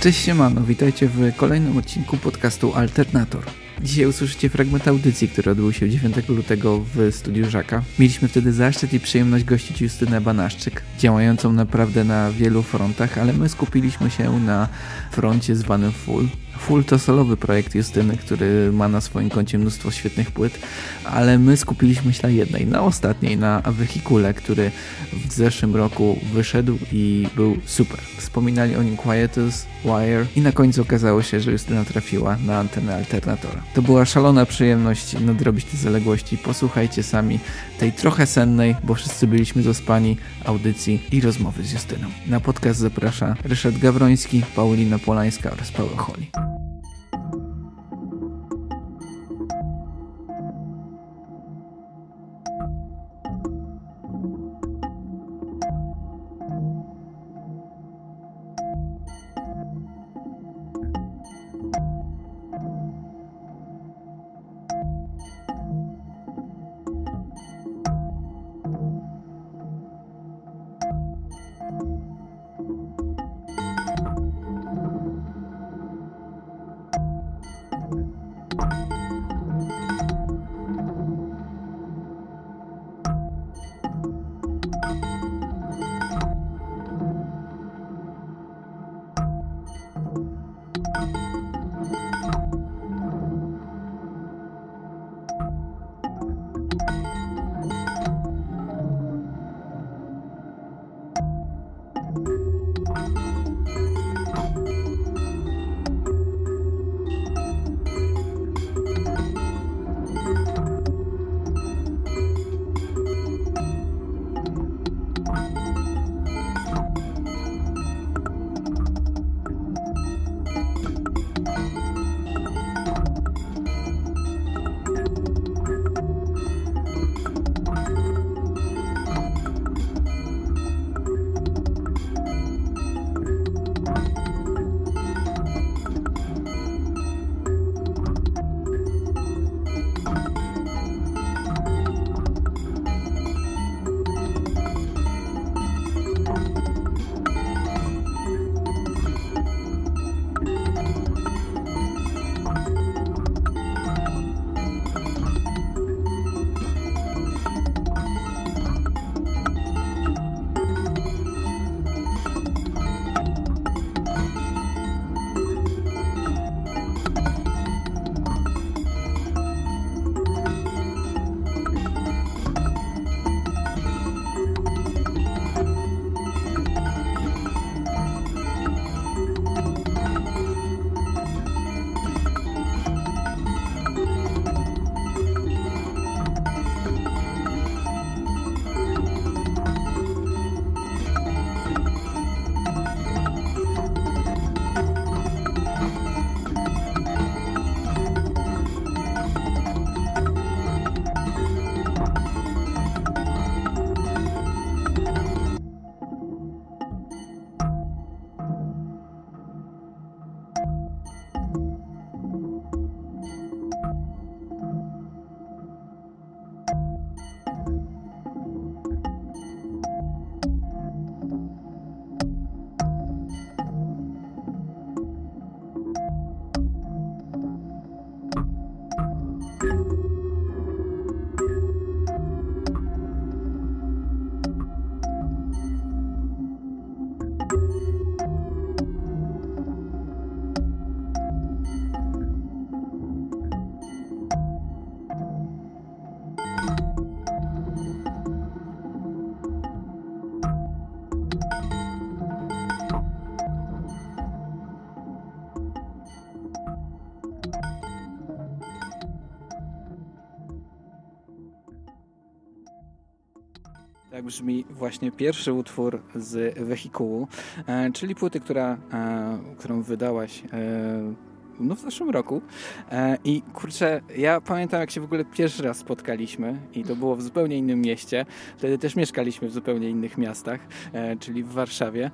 Cześć siemano, witajcie w kolejnym odcinku podcastu Alternator. Dzisiaj usłyszycie fragment audycji, który odbył się 9 lutego w studiu Żaka. Mieliśmy wtedy zaszczyt i przyjemność gościć Justynę Banaszczyk, działającą naprawdę na wielu frontach, ale my skupiliśmy się na froncie zwanym Full, Full to solowy projekt Justyny, który ma na swoim koncie mnóstwo świetnych płyt, ale my skupiliśmy się na jednej, na ostatniej, na Wehikule, który w zeszłym roku wyszedł i był super. Wspominali o nim Quietus, Wire i na końcu okazało się, że Justyna trafiła na antenę alternatora. To była szalona przyjemność nadrobić te zaległości. Posłuchajcie sami tej trochę sennej, bo wszyscy byliśmy zaspani, audycji i rozmowy z Justyną. Na podcast zaprasza Ryszard Gawroński, Paulina Polańska oraz Paweł Holi. Brzmi właśnie pierwszy utwór z Wehikułu, e, czyli płyty, która, e, którą wydałaś no w zeszłym roku. E, I kurczę, ja pamiętam jak się w ogóle pierwszy raz spotkaliśmy i to było w zupełnie innym mieście. Wtedy też mieszkaliśmy w zupełnie innych miastach, e, czyli w Warszawie.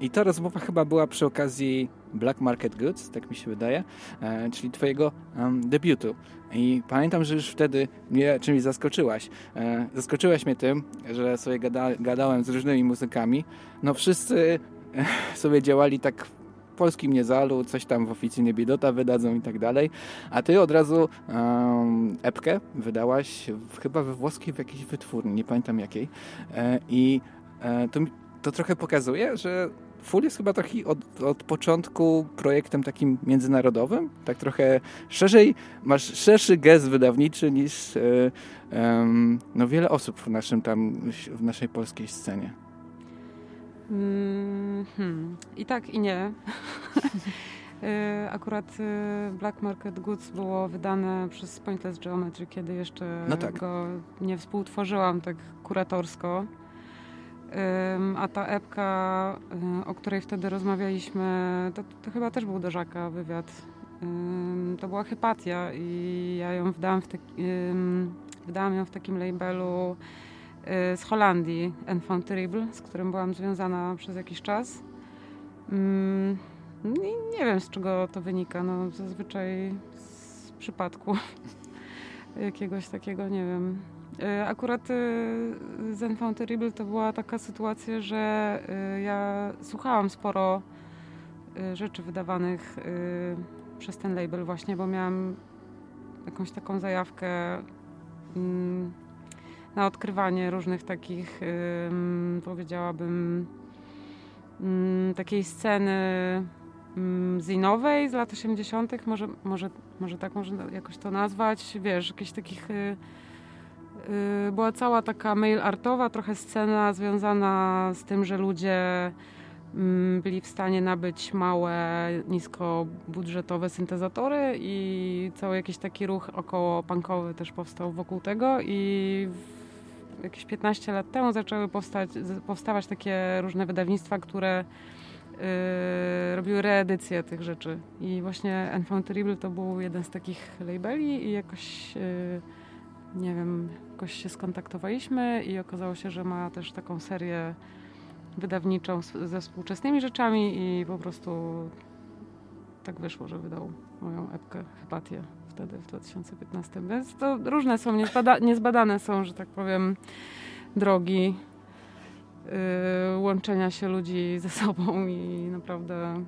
I ta rozmowa chyba była przy okazji Black Market Goods, tak mi się wydaje, e, czyli twojego debiutu. I pamiętam, że już wtedy mnie czymś zaskoczyłaś. Zaskoczyłaś mnie tym, że sobie gada, gadałem z różnymi muzykami. No wszyscy sobie działali tak polskim niezalu, coś tam w oficynie Bidota wydadzą i tak dalej. A ty od razu um, epkę wydałaś chyba we włoskiej w jakiejś wytwórni, nie pamiętam jakiej. E, I e, to, to trochę pokazuje, że Full jest chyba taki od, od początku projektem takim międzynarodowym, tak trochę szerzej, masz szerszy gest wydawniczy niż e, no wiele osób w naszym tam, w naszej polskiej scenie. Mm, hmm. I tak, i nie. Y, akurat y, Black Market Goods było wydane przez Pointless Geometry, kiedy jeszcze no tak. go nie współtworzyłam tak kuratorsko. A ta epka, y, o której wtedy rozmawialiśmy, to, to chyba też był do Żaka wywiad. To była Hypatia i ja ją wydałam w, taki, wydałam ją w takim labelu z Holandii, Enfant Terrible, z którym byłam związana przez jakiś czas. Mm, nie wiem z czego to wynika. No, zazwyczaj z przypadku jakiegoś takiego, nie wiem. Y, akurat y, z Enfant Terrible to była taka sytuacja, że ja słuchałam sporo rzeczy wydawanych przez ten label właśnie, bo miałam jakąś taką zajawkę mm, na odkrywanie różnych takich, powiedziałabym, takiej sceny zinowej z lat 80., może, może, może tak można jakoś to nazwać, wiesz, jakichś takich. Y, y, była cała taka mail artowa, trochę scena związana z tym, że ludzie byli w stanie nabyć małe, niskobudżetowe syntezatory i cały jakiś taki ruch około punkowy też powstał wokół tego i jakieś 15 lat temu zaczęły powstać, powstawać takie różne wydawnictwa, które yy, robiły reedycje tych rzeczy. I właśnie Enfant Terrible to był jeden z takich labeli i jakoś, yy, nie wiem, jakoś się skontaktowaliśmy i okazało się, że ma też taką serię wydawniczą ze współczesnymi rzeczami i po prostu tak wyszło, że wydał moją epkę Hypatię wtedy w 2015. Więc to różne są, niezbada niezbadane są, że tak powiem, drogi yy, łączenia się ludzi ze sobą i naprawdę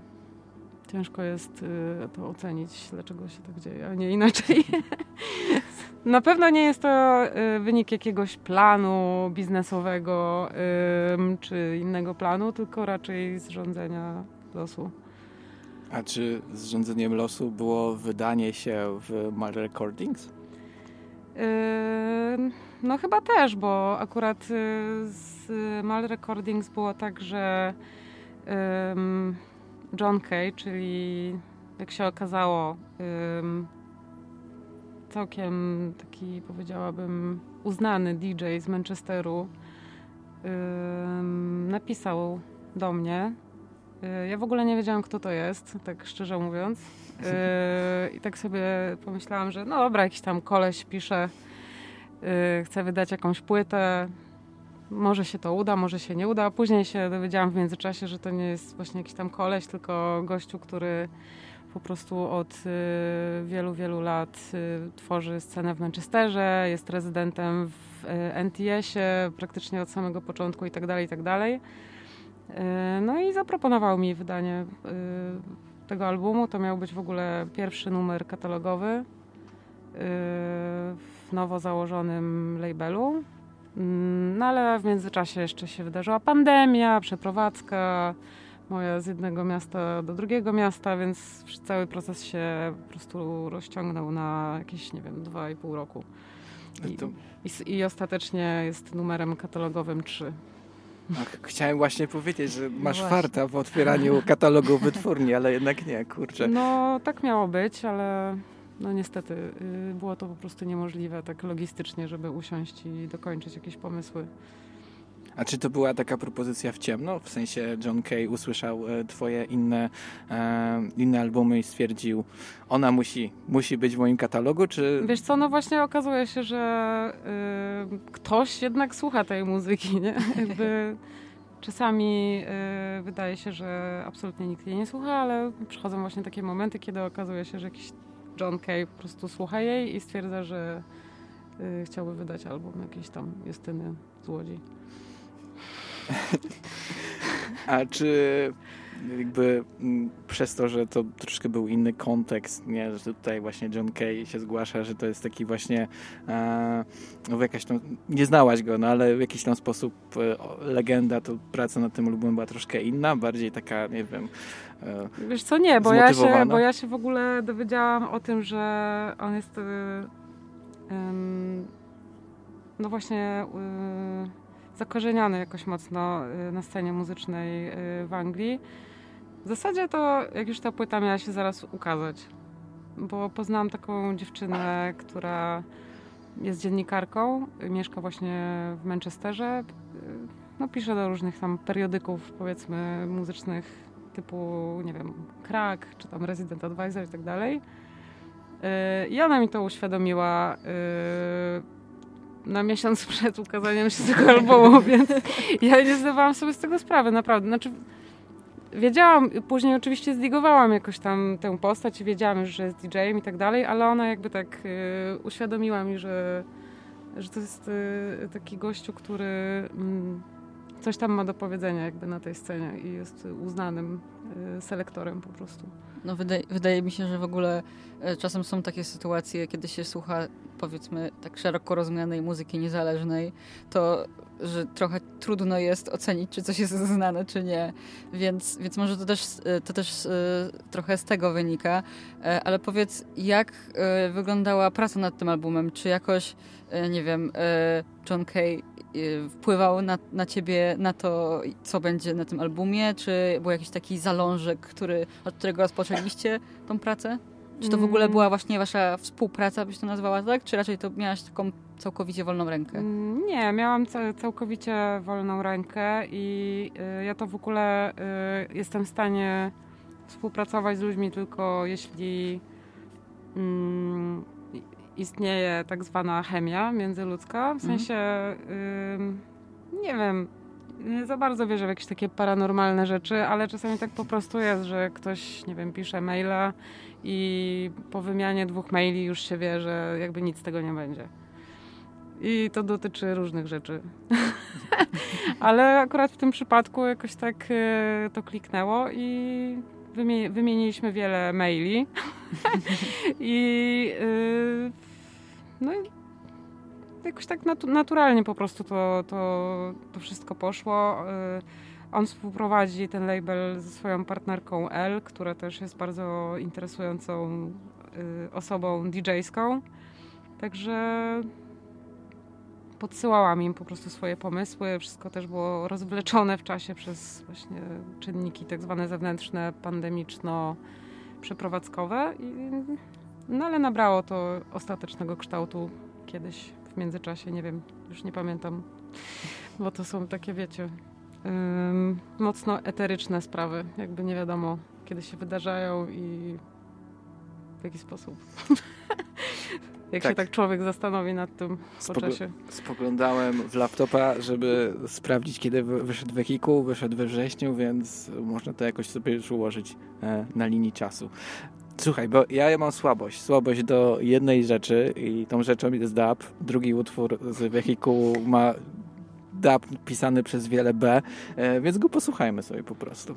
ciężko jest yy, to ocenić, dlaczego się tak dzieje, a nie inaczej. Na pewno nie jest to yy, wynik jakiegoś planu biznesowego czy innego planu, tylko raczej zrządzenia losu. A czy zrządzeniem losu było wydanie się w Mal Recordings? Yy, no chyba też, bo akurat y, z Mal Recordings było tak, że yy, John Kay, czyli jak się okazało yy, całkiem taki powiedziałabym uznany DJ z Manchesteru napisał do mnie ja w ogóle nie wiedziałam, kto to jest, tak szczerze mówiąc. Y, I tak sobie pomyślałam, że no dobra, jakiś tam koleś pisze, y, chce wydać jakąś płytę, może się to uda, może się nie uda. Później się dowiedziałam w międzyczasie, że to nie jest właśnie jakiś tam koleś, tylko gościu, który po prostu od wielu, wielu lat tworzy scenę w Manchesterze, jest rezydentem w NTS-ie praktycznie od samego początku i tak dalej, i tak dalej. E, no i zaproponował mi wydanie e, tego albumu. To miał być w ogóle pierwszy numer katalogowy e, w nowo założonym labelu. Mm, no ale w międzyczasie jeszcze się wydarzyła pandemia, przeprowadzka moja z jednego miasta do drugiego miasta, więc cały proces się po prostu rozciągnął na jakieś, nie wiem, dwa i pół roku. I, i, i ostatecznie jest numerem katalogowym 3. Ach, chciałem właśnie powiedzieć, że no masz no farta w otwieraniu katalogu wytwórni, ale jednak nie, kurczę. No tak miało być, ale no niestety y, było to po prostu niemożliwe tak logistycznie, żeby usiąść i dokończyć jakieś pomysły. A czy to była taka propozycja w ciemno? W sensie John Kay usłyszał e, twoje inne, e, inne albumy i stwierdził, ona musi, musi być w moim katalogu, czy... Wiesz co, no właśnie okazuje się, że y, ktoś jednak słucha tej muzyki, nie? Jakby czasami y, wydaje się, że absolutnie nikt jej nie słucha, ale przychodzą właśnie takie momenty, kiedy okazuje się, że jakiś John Kay po prostu słucha jej i stwierdza, że y, chciałby wydać album jakiejś tam Justyny z Łodzi. A czy jakby mm, przez to, że to troszkę był inny kontekst, nie? że tutaj właśnie John Kay się zgłasza, że to jest taki właśnie e, no jakaś tam, nie znałaś go, no ale w jakiś tam sposób e, legenda, to praca nad tym albumem była troszkę inna, bardziej taka, nie wiem, e, Wiesz co, nie, bo ja, się, bo ja się w ogóle dowiedziałam o tym, że on jest e, no właśnie zakorzeniony jakoś mocno y, na scenie muzycznej y, w Anglii. W zasadzie to, jak już ta płyta miała się zaraz ukazać, bo poznałam taką dziewczynę, która jest dziennikarką, mieszka właśnie w Manchesterze. No, pisze do różnych tam periodyków, powiedzmy, muzycznych typu, nie wiem, Crack, czy tam Resident Advisor i tak dalej. Y, I ona mi to uświadomiła na miesiąc przed ukazaniem się tego albumu, więc ja nie zdawałam sobie z tego sprawy, naprawdę. Znaczy, wiedziałam, później oczywiście zdigowałam jakoś tam tę postać i wiedziałam już, że jest DJ-em i tak dalej, ale ona jakby tak y, uświadomiła mi, że, że to jest y, taki gościu, który y, coś tam ma do powiedzenia jakby na tej scenie i jest uznanym y, selektorem po prostu. No wydaje, wydaje mi się, że w ogóle e, czasem są takie sytuacje, kiedy się słucha powiedzmy tak szeroko rozumianej muzyki niezależnej, to że trochę trudno jest ocenić, czy coś jest znane, czy nie. Więc, więc może to też, e, to też e, trochę z tego wynika. Ale powiedz, jak wyglądała praca nad tym albumem? Czy jakoś, nie wiem, John Kay wpływał na, na ciebie, na to, co będzie na tym albumie? Czy był jakiś taki zalążek, który, od którego rozpoczęliście tą pracę? Czy to w ogóle była właśnie wasza współpraca, byś to nazwała, tak? Czy raczej to miałaś taką całkowicie wolną rękę? Mm, nie, miałam całkowicie wolną rękę i y, ja to w ogóle y, jestem w stanie współpracować z ludźmi tylko jeśli mm, istnieje tak zwana chemia międzyludzka. W mhm. sensie, nie wiem, nie za bardzo wierzę w jakieś takie paranormalne rzeczy, ale czasami tak po prostu jest, że ktoś, nie wiem, pisze maila i po wymianie dwóch maili już się wie, że jakby nic z tego nie będzie. I to dotyczy różnych rzeczy. ale akurat w tym przypadku jakoś tak y, to kliknęło i wymieniliśmy wiele maili. I yy, no i jakoś tak natu naturalnie po prostu to, to, to wszystko poszło. On współprowadzi ten label ze swoją partnerką L, która też jest bardzo interesującą y, osobą DJ-ską. Także podsyłałam im po prostu swoje pomysły. Wszystko też było rozwleczone w czasie przez właśnie czynniki tak zwane zewnętrzne, pandemiczno-przeprowadzkowe. No ale nabrało to ostatecznego kształtu kiedyś w międzyczasie, nie wiem, już nie pamiętam, bo to są takie, wiecie, mocno eteryczne sprawy, jakby nie wiadomo, kiedy się wydarzają i w jaki sposób. Jak tak. się tak człowiek zastanowi nad tym po Spogl czasie. Spoglądałem w laptopa, żeby sprawdzić, kiedy wyszedł wehikuł. Wyszedł we wrześniu, więc można to jakoś sobie już ułożyć e, na linii czasu. Słuchaj, bo ja mam słabość. Słabość do jednej rzeczy i tą rzeczą jest DAP. Drugi utwór z wehikułu ma DAP pisany przez wiele B, e, więc go posłuchajmy sobie po prostu.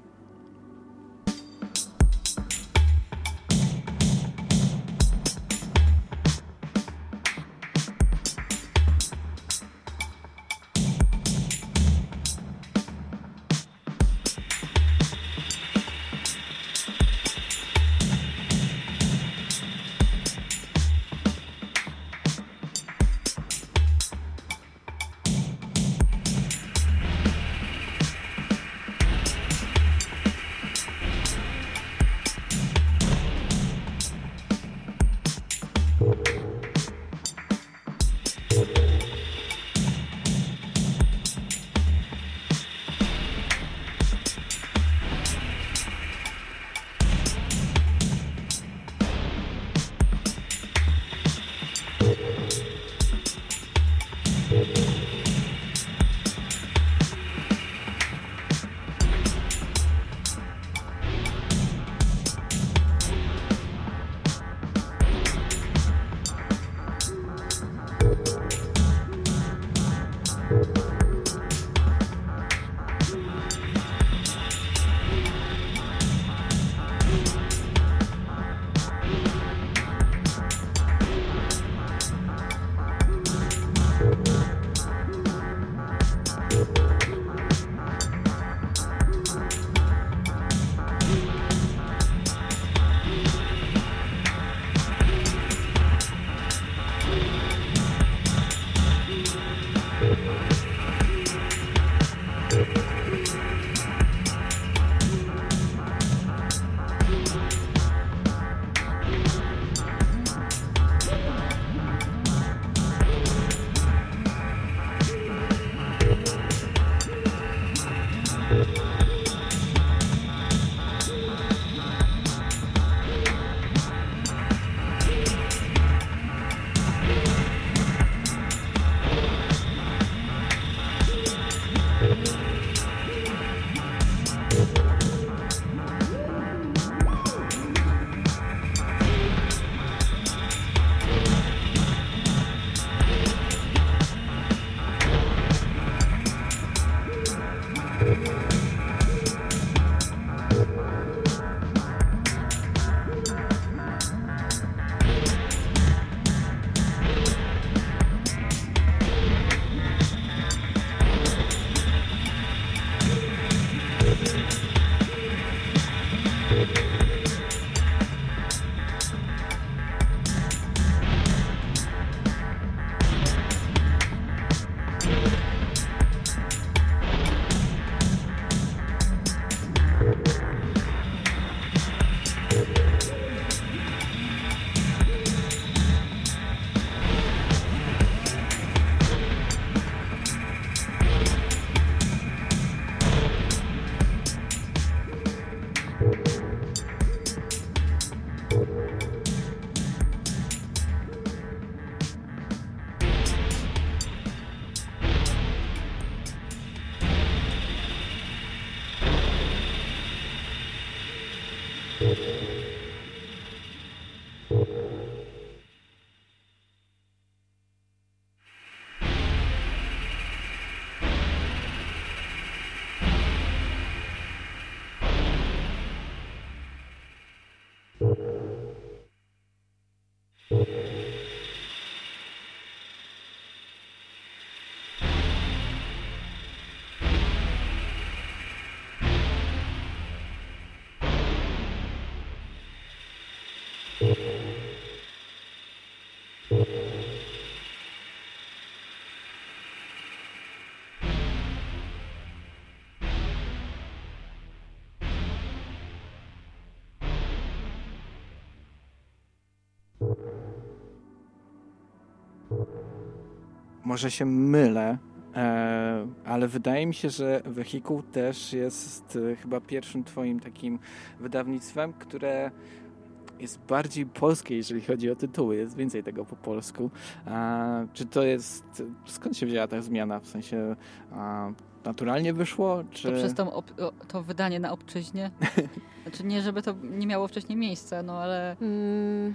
Może się mylę, e, ale wydaje mi się, że Wehikuł też jest e, chyba pierwszym twoim takim wydawnictwem, które jest bardziej polskie, jeżeli chodzi o tytuły. Jest więcej tego po polsku. Czy to jest... Skąd się wzięła ta zmiana? W sensie naturalnie wyszło? Czy... To przez to, to wydanie na obczyźnie? znaczy nie, żeby to nie miało wcześniej miejsca, no ale... Mm.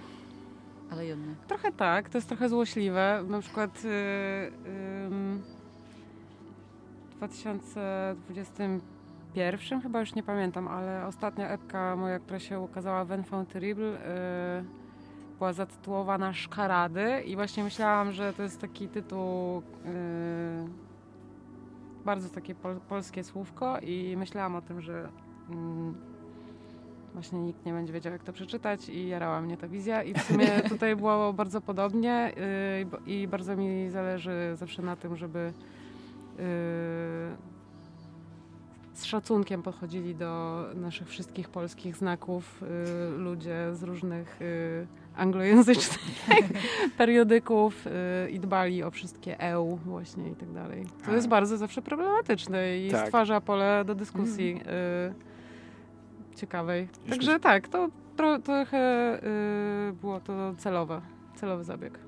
Ale jednak. Trochę tak, to jest trochę złośliwe. Na przykład yy, yy, w 2021 chyba już nie pamiętam, ale ostatnia epka moja, która się ukazała w Enfant Terrible yy, była zatytułowana Szkarady i właśnie myślałam, że to jest taki tytuł yy, bardzo takie pol polskie słówko i myślałam o tym, że yy, właśnie nikt nie będzie wiedział, jak to przeczytać i jarała mnie ta wizja i w sumie tutaj było bardzo podobnie yy, i bardzo mi zależy zawsze na tym, żeby yy, z szacunkiem podchodzili do naszych wszystkich polskich znaków yy, ludzie z różnych y, anglojęzycznych periodyków y, i dbali o wszystkie EU właśnie i tak dalej. To jest bardzo zawsze problematyczne i tak. stwarza pole do dyskusji. Mm ciekawej. Także tak, to tro, trochę yy, było to celowe, celowy zabieg.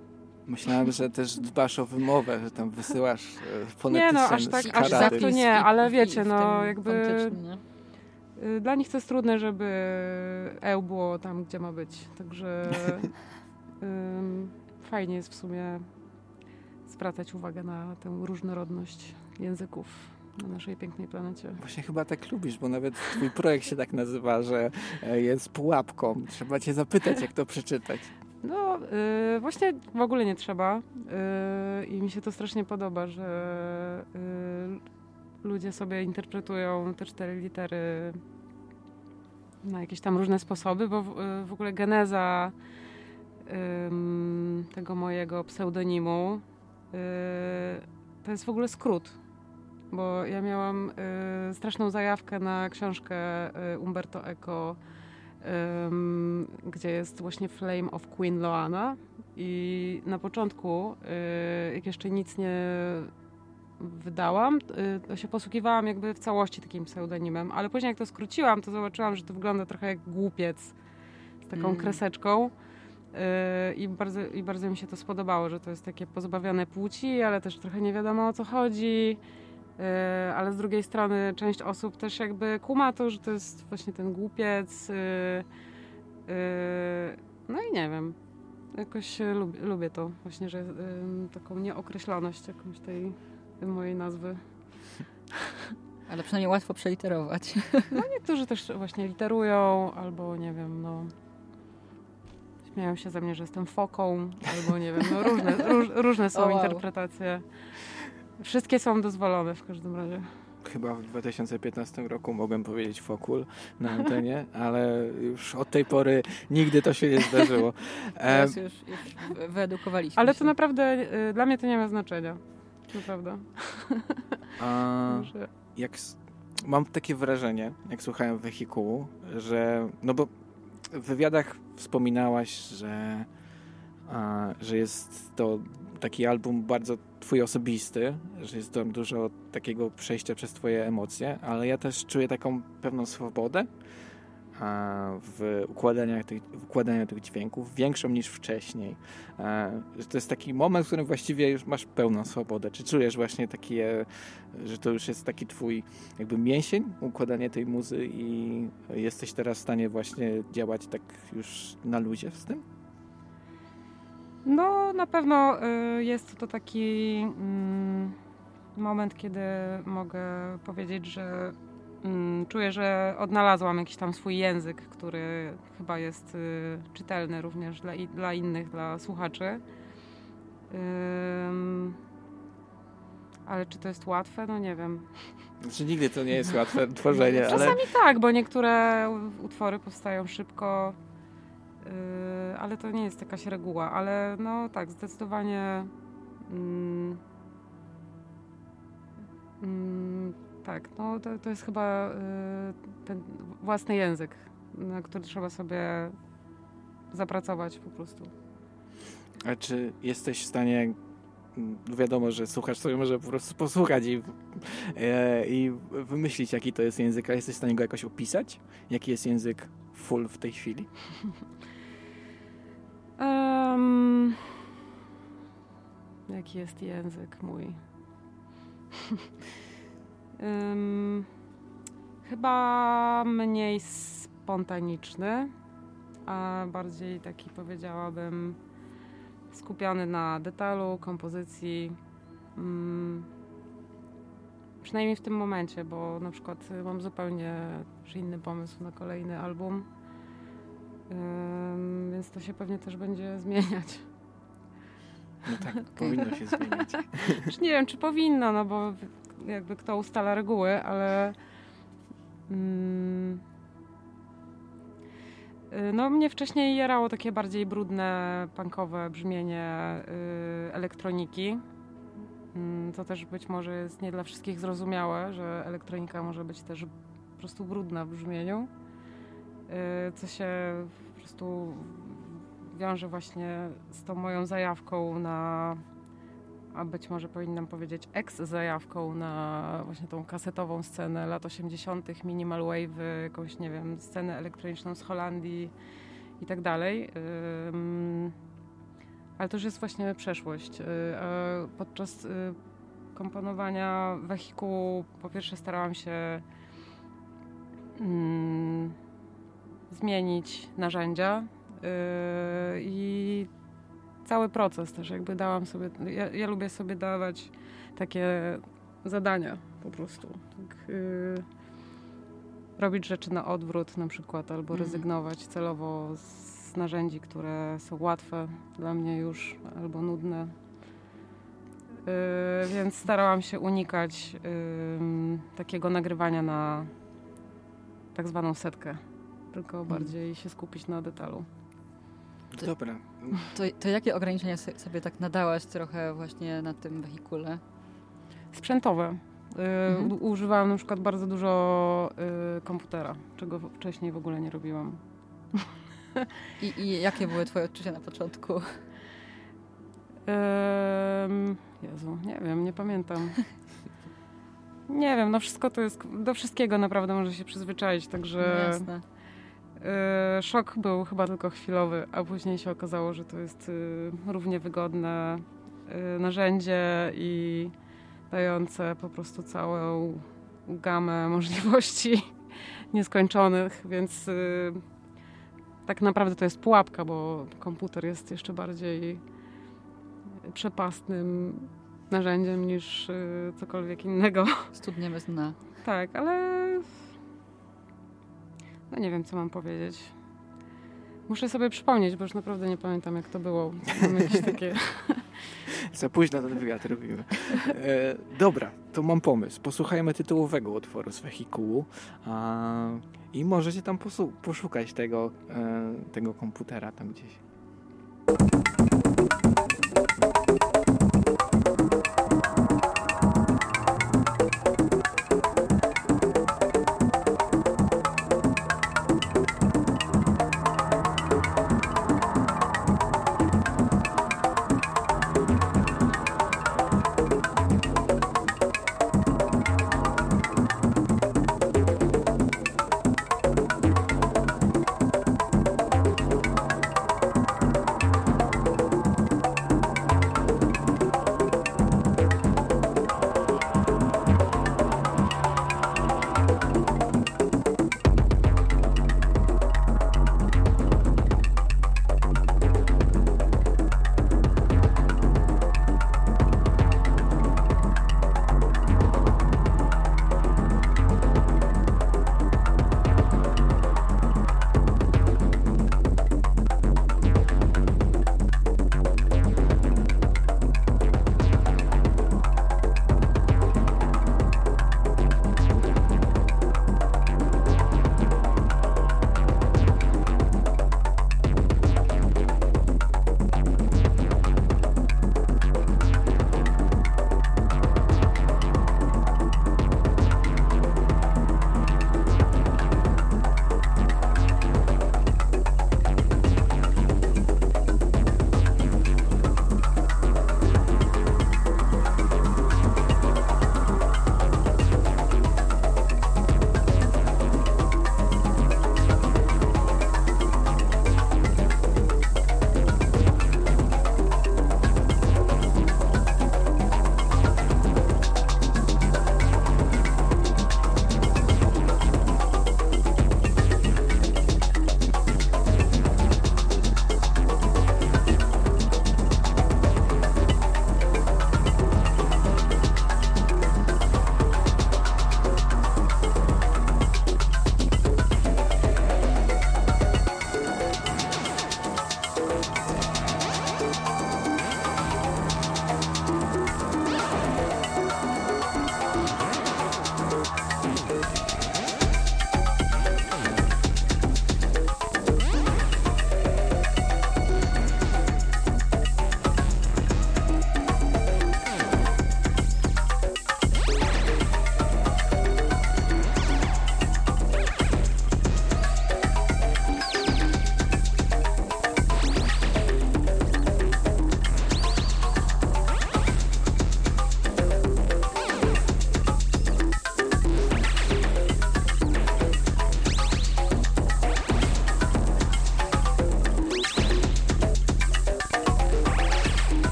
Myślałem, że też dbasz o wymowę, że tam wysyłasz fonetyczne Nie no, aż tak, aż tak to nie, ale wiecie, no jakby... Y, dla nich to jest trudne, żeby eł było tam, gdzie ma być. Także fajnie jest w sumie zwracać uwagę na tę różnorodność języków na naszej pięknej planecie. Właśnie chyba tak lubisz, bo nawet twój projekt się tak nazywa, że e, jest pułapką. Trzeba cię zapytać, jak to przeczytać. No, yy, właśnie w ogóle nie trzeba. Yy, I mi się to strasznie podoba, że yy, ludzie sobie interpretują te cztery litery na jakieś tam różne sposoby, bo w, w ogóle geneza tego mojego pseudonimu y, to jest w ogóle skrót. Bo ja miałam y, straszną zajawkę na książkę y, Umberto Eco gdzie jest właśnie Flame of Queen Loana i na początku, y, jak jeszcze nic nie wydałam, y, to się posługiwałam jakby w całości takim pseudonimem, ale później jak to skróciłam, to zobaczyłam, że to wygląda trochę jak głupiec z taką mm. kreseczką. Y, I bardzo, I bardzo mi się to spodobało, że to jest takie pozbawione płci, ale też trochę nie wiadomo o co chodzi. E, ale z drugiej strony część osób też jakby kuma to, że to jest właśnie ten głupiec. E, e, no i nie wiem. Jakoś lubię, lubię to właśnie, że taką nieokreśloność jakąś tej, mojej nazwy. Ale przynajmniej łatwo przeliterować. No niektórzy też właśnie literują, albo nie wiem, no śmieją się ze mnie, że jestem foką, albo nie wiem, no różne, róż, różne są wow. interpretacje. Wszystkie są dozwolone w każdym razie. Chyba w 2015 roku mogłem powiedzieć fokul na antenie, ale już od tej pory nigdy to się nie zdarzyło. Teraz już, już wyedukowaliśmy Ale to naprawdę y, dla mnie to nie ma znaczenia. Naprawdę. A, jak, mam takie wrażenie, jak słuchałem wehikułu, że no bo w wywiadach wspominałaś, że, a, że jest to taki album bardzo twój osobisty, że jest tam dużo takiego przejścia przez twoje emocje, ale ja też czuję taką pewną swobodę w układaniu tych, układaniu tych dźwięków, większą niż wcześniej. To jest taki moment, w którym właściwie już masz pełną swobodę. Czy czujesz właśnie takie, że to już jest taki twój jakby mięsień, układanie tej muzy i jesteś teraz w stanie właśnie działać tak już na luzie z tym? No, na pewno y, jest to taki mm, moment, kiedy mogę powiedzieć, że mm, czuję, że odnalazłam jakiś tam swój język, który chyba jest y, czytelny również dla, dla innych, dla słuchaczy. ale czy to jest łatwe? No nie wiem. Znaczy nigdy to nie jest łatwe tworzenie. Czasami ale... tak, bo niektóre utwory powstają szybko, ale to nie jest jakaś reguła, ale no tak, zdecydowanie mm, mm, tak, no to, to jest chyba y, ten własny język, na który trzeba sobie zapracować po prostu. A czy jesteś w stanie mm, wiadomo, że słuchasz sobie może po prostu posłuchać i, e, i wymyślić, jaki to jest język, a jesteś w stanie go jakoś opisać? Jaki jest język full w tej chwili? Um, jaki jest język mój? um, chyba mniej spontaniczny, a bardziej taki powiedziałabym skupiony na detalu, kompozycji. Um, przynajmniej w tym momencie, bo na przykład mam zupełnie inny pomysł na kolejny album więc to się pewnie też będzie zmieniać. No tak, powinno się zmieniać. Już nie wiem, czy powinno, no bo jakby kto ustala reguły, ale mm, y, no mnie wcześniej jerało takie bardziej brudne, punkowe brzmienie y, elektroniki. Mm, to też być może jest nie dla wszystkich zrozumiałe, że elektronika może być też po prostu brudna w brzmieniu. Y, co się po prostu wiąże właśnie z tą moją zajawką na, a być może powinnam powiedzieć ex-zajawką na właśnie tą kasetową scenę lat 80., minimal wave, jakąś, nie wiem, scenę elektroniczną z Holandii i tak dalej. ale to już jest właśnie przeszłość. Podczas komponowania wehikułu po pierwsze starałam się mm, zmienić narzędzia i cały proces też jakby dałam sobie, ja, ja lubię sobie dawać takie zadania po prostu. Tak, yy, robić rzeczy na odwrót na przykład, albo mm. rezygnować celowo z narzędzi, które są łatwe dla mnie już, albo nudne. Yy, więc starałam się unikać yy, takiego nagrywania na tak zwaną setkę, tylko mm. bardziej się skupić na detalu. To, Dobra. To, to jakie ograniczenia sobie tak nadałaś trochę właśnie na tym wehikule? Sprzętowe. Y, mhm. Używałam na przykład bardzo dużo y, komputera, czego wcześniej w ogóle nie robiłam. I, I, jakie były twoje odczucia na początku? Jezu, nie wiem, nie pamiętam. Nie wiem, no wszystko to jest, do wszystkiego naprawdę może się przyzwyczaić, także... No jasne. Y, szok był chyba tylko chwilowy, a później się okazało, że to jest równie wygodne narzędzie i dające po prostu całą gamę możliwości nieskończonych, więc tak naprawdę to jest pułapka, bo komputer jest jeszcze bardziej przepastnym narzędziem niż cokolwiek innego. Studnie bez dna. Tak, ale no nie wiem, co mam powiedzieć. Muszę sobie przypomnieć, bo już naprawdę nie pamiętam, jak to było. Mam jakieś takie Za późno ten wywiad robimy. E, dobra, to mam pomysł. Posłuchajmy tytułowego utworu z wehikułu a, i możecie tam poszukać tego, e, tego komputera tam gdzieś.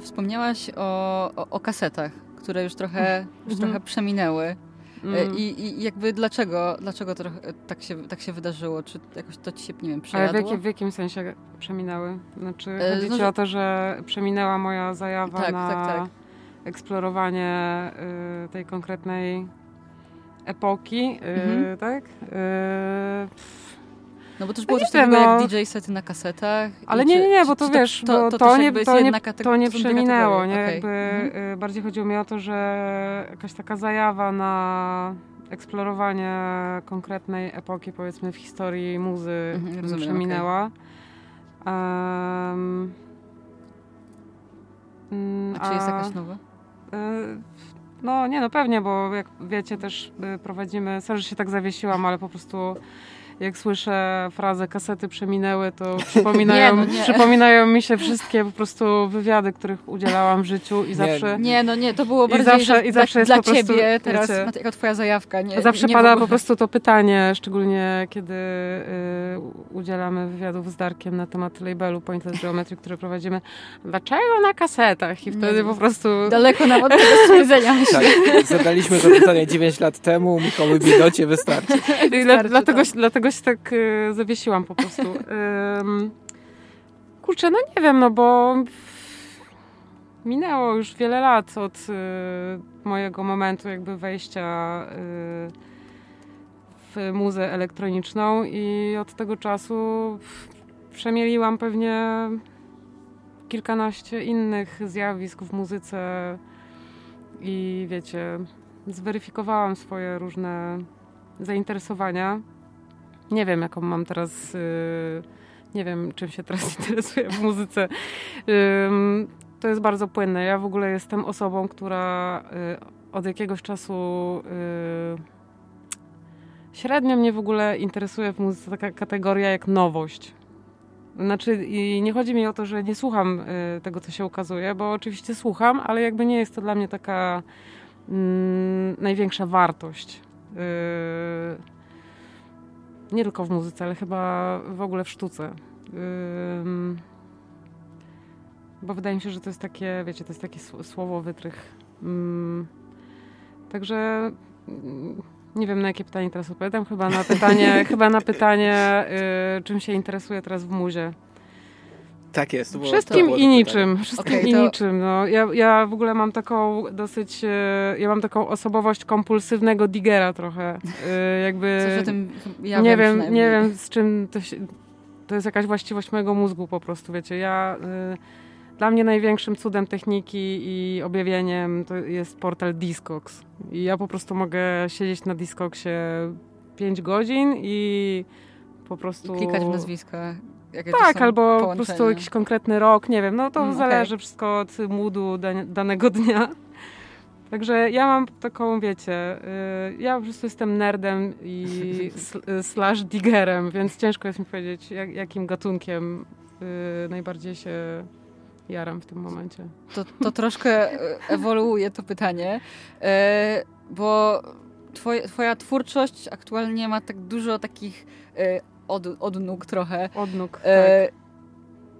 Wspomniałaś o, o, o kasetach, które już trochę, już mhm. trochę przeminęły. Mm. I, I, jakby dlaczego, dlaczego to tak się, tak się wydarzyło? Czy jakoś to ci się, nie wiem, przejadło? Ale w, jak, w jakim sensie przeminęły? Znaczy, e, chodzi no, ci o to, że przeminęła moja zajawa tak, na tak, tak. eksplorowanie y, tej konkretnej epoki, y, mhm. tak? Y, no bo też było coś takiego no. jak DJ sety na kasetach. Ale nie, nie, nie, bo to, wiesz, to, to, to, nie, to, nie, to nie przeminęło, nie? Okay. Jakby mhm. Y, bardziej chodziło mi o to, że jakaś taka zajawa na eksplorowanie konkretnej epoki, powiedzmy, w historii muzy mhm, rozumiem, przeminęła. Okay. Um, a, czy jest jakaś nowa? Y, no nie, no pewnie, bo jak wiecie też y, prowadzimy, sorry, że się tak zawiesiłam, ale po prostu jak słyszę frazę kasety przeminęły, to przypominają, nie, no przypominają mi się wszystkie po prostu wywiady, których udzielałam w życiu i zawsze... Nie, no nie, to było bardziej i zawsze, i zawsze jest dla po prostu, ciebie teraz, wiecie, jako twoja zajawka. Nie, zawsze nie pada po prostu to pytanie, szczególnie kiedy y, udzielamy wywiadów z Darkiem na temat labelu Pointed Geometry, który prowadzimy. Dlaczego na kasetach? I wtedy po prostu... Daleko od tego stwierdzenia. Tak, zadaliśmy to pytanie 9 lat temu, Mikołaj Bidocie wystarczy. I wystarczy dlatego, dlatego się tak y, zawiesiłam po prostu. kurczę, no nie wiem, no bo minęło już wiele lat od y, mojego momentu jakby wejścia y, muzę elektroniczną i od tego czasu przemieliłam pewnie kilkanaście innych zjawisk w muzyce i wiecie, zweryfikowałam swoje różne zainteresowania. Nie wiem, jaką mam teraz. Yy, nie wiem, czym się teraz interesuję w muzyce. Yy, to jest bardzo płynne. Ja w ogóle jestem osobą, która yy, od jakiegoś czasu y, średnio mnie w ogóle interesuje w muzyce taka kategoria jak nowość. Znaczy, i nie chodzi mi o to, że nie słucham y, tego, co się ukazuje, bo oczywiście słucham, ale jakby nie jest to dla mnie taka mm, największa wartość. Y, nie tylko w muzyce, ale chyba w ogóle w sztuce. bo wydaje mi się, że to jest takie, wiecie, to jest taki słowo wytrych. także mm, nie wiem, na jakie pytanie teraz odpowiadam. Chyba na pytanie, chyba na pytanie y, czym się interesuje teraz w muzie. Tak jest. Wszystkim i niczym. Wszystkim okay, i to... niczym. No. Ja, ja w ogóle mam taką dosyć, e, ja mam taką osobowość kompulsywnego digera trochę. E, jakby... Coś o tym ja nie wiem, nie wiem z czym to się, to jest jakaś właściwość mojego mózgu po prostu, wiecie. Ja, e, dla mnie największym cudem techniki i objawieniem to jest portal Discogs. I ja po prostu mogę siedzieć na Discogsie 5 godzin i po prostu... I klikać w nazwiska tak, albo po prostu jakiś konkretny rok, nie wiem. No to mm, zależy okay. wszystko od moodu danego dnia. Także ja mam taką, wiecie, y, ja po prostu jestem nerdem i y, slash diggerem, więc ciężko jest mi powiedzieć, jak, jakim gatunkiem y, najbardziej się jaram w tym momencie. To, to troszkę ewoluuje to pytanie, bo twoje, twoja twórczość aktualnie ma tak dużo takich od, odnóg trochę. Odnóg, e,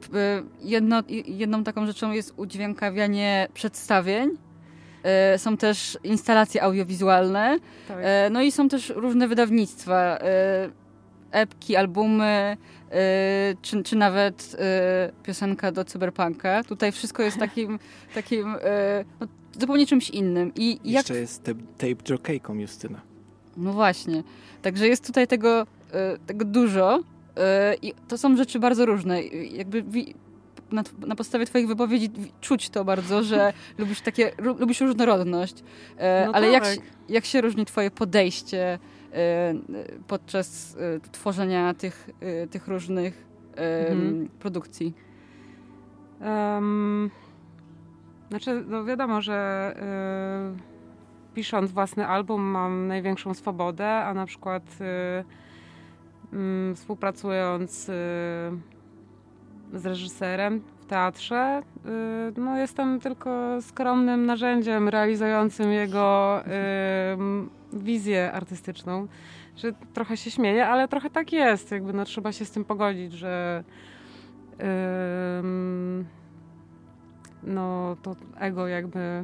tak. jedno, jedną taką rzeczą jest udźwiękawianie przedstawień. E, są też instalacje audiowizualne. Tak. E, no i są też różne wydawnictwa. Epki, albumy, e, czy, czy nawet e, piosenka do cyberpunka. Tutaj wszystko jest takim, takim no, zupełnie czymś innym. I Jeszcze jak... jest tape jockeyką Justyna. No właśnie. Także jest tutaj tego E, tego dużo e, i to są rzeczy bardzo różne. Jakby na, na, podstawie twoich wypowiedzi czuć to bardzo, że lubisz takie, lubisz różnorodność. E, no ale tak. jak, jak się różni twoje podejście podczas tworzenia tych, tych różnych mhm. produkcji? Um, znaczy, no wiadomo, że pisząc własny album mam największą swobodę, a na przykład Mm, współpracując y, z reżyserem w teatrze, y, no jestem tylko skromnym narzędziem realizującym jego y, wizję artystyczną. Że trochę się śmieję, ale trochę tak jest. Jakby no, trzeba się z tym pogodzić, że no to ego jakby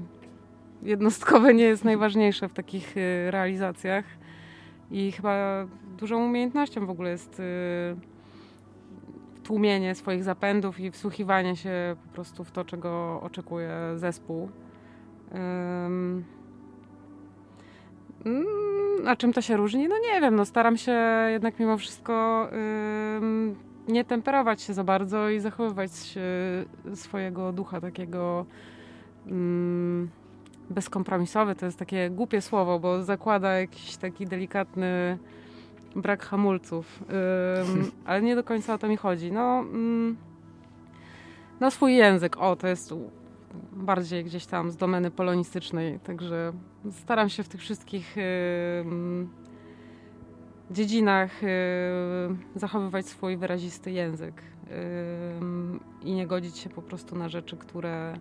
jednostkowe nie jest najważniejsze w takich y, realizacjach. I chyba dużą umiejętnością w ogóle jest tłumienie swoich zapędów i wsłuchiwanie się po prostu w to, czego oczekuje zespół. Um, a czym to się różni? No nie wiem, no staram się jednak mimo wszystko um, nie temperować się za bardzo i zachowywać swojego ducha takiego um, bezkompromisowy. To jest takie głupie słowo, bo zakłada jakiś taki delikatny brak hamulców. ale nie do końca o to mi chodzi. No, no swój język, o to jest bardziej gdzieś tam z domeny polonistycznej, także staram się w tych wszystkich dziedzinach zachowywać swój wyrazisty język i nie godzić się po prostu na rzeczy, które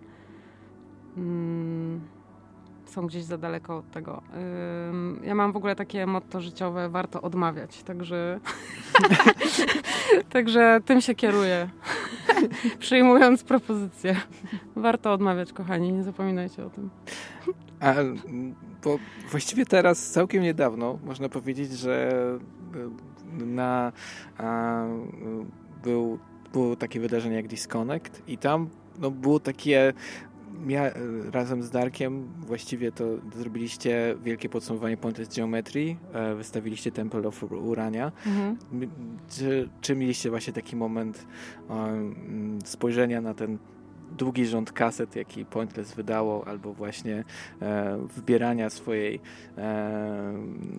są gdzieś za daleko od tego. Ja mam w ogóle takie motto życiowe, warto odmawiać, także, także tym się kieruję, przyjmując propozycje. Warto odmawiać, kochani, nie zapominajcie o tym. A, bo właściwie teraz, całkiem niedawno, można powiedzieć, że y, na, a, był, było takie wydarzenie jak Disconnect i tam no, było takie ja razem z Darkiem właściwie to zrobiliście wielkie podsumowanie Pointless Geometry, e, wystawiliście Temple of Urania. Mhm. Czy, czy, mieliście właśnie taki moment um, spojrzenia na ten długi rząd kaset, jaki Pointless wydało, albo właśnie e, wybierania swojej e,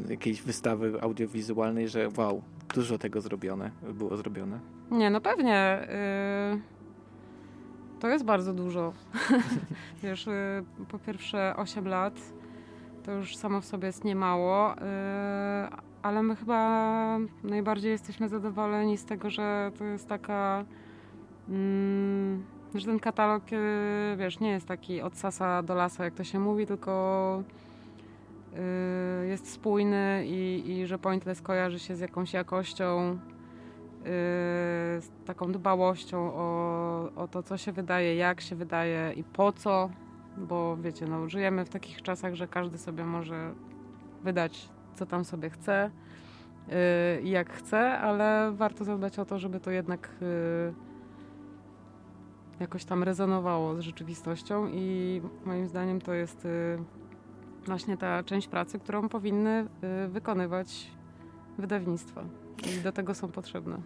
jakiejś wystawy audiowizualnej, że wow, dużo tego zrobione, było zrobione? Nie, no pewnie. Y to jest bardzo dużo. Wiesz, y, po pierwsze 8 lat to już samo w sobie jest niemało, y, ale my chyba najbardziej jesteśmy zadowoleni z tego, że to jest taka mm, że ten katalog, y, wiesz, nie jest taki od sasa do lasa, jak to się mówi, tylko jest spójny i, i że Pointless kojarzy się z jakąś jakością z taką dbałością o, o to, co się wydaje, jak się wydaje i po co, bo wiecie, no, żyjemy w takich czasach, że każdy sobie może wydać, co tam sobie chce yy, i jak chce, ale warto zadbać o to, żeby to jednak yy, jakoś tam rezonowało z rzeczywistością i moim zdaniem to jest właśnie ta część pracy, którą powinny wykonywać wydawnictwa. I do tego są potrzebne.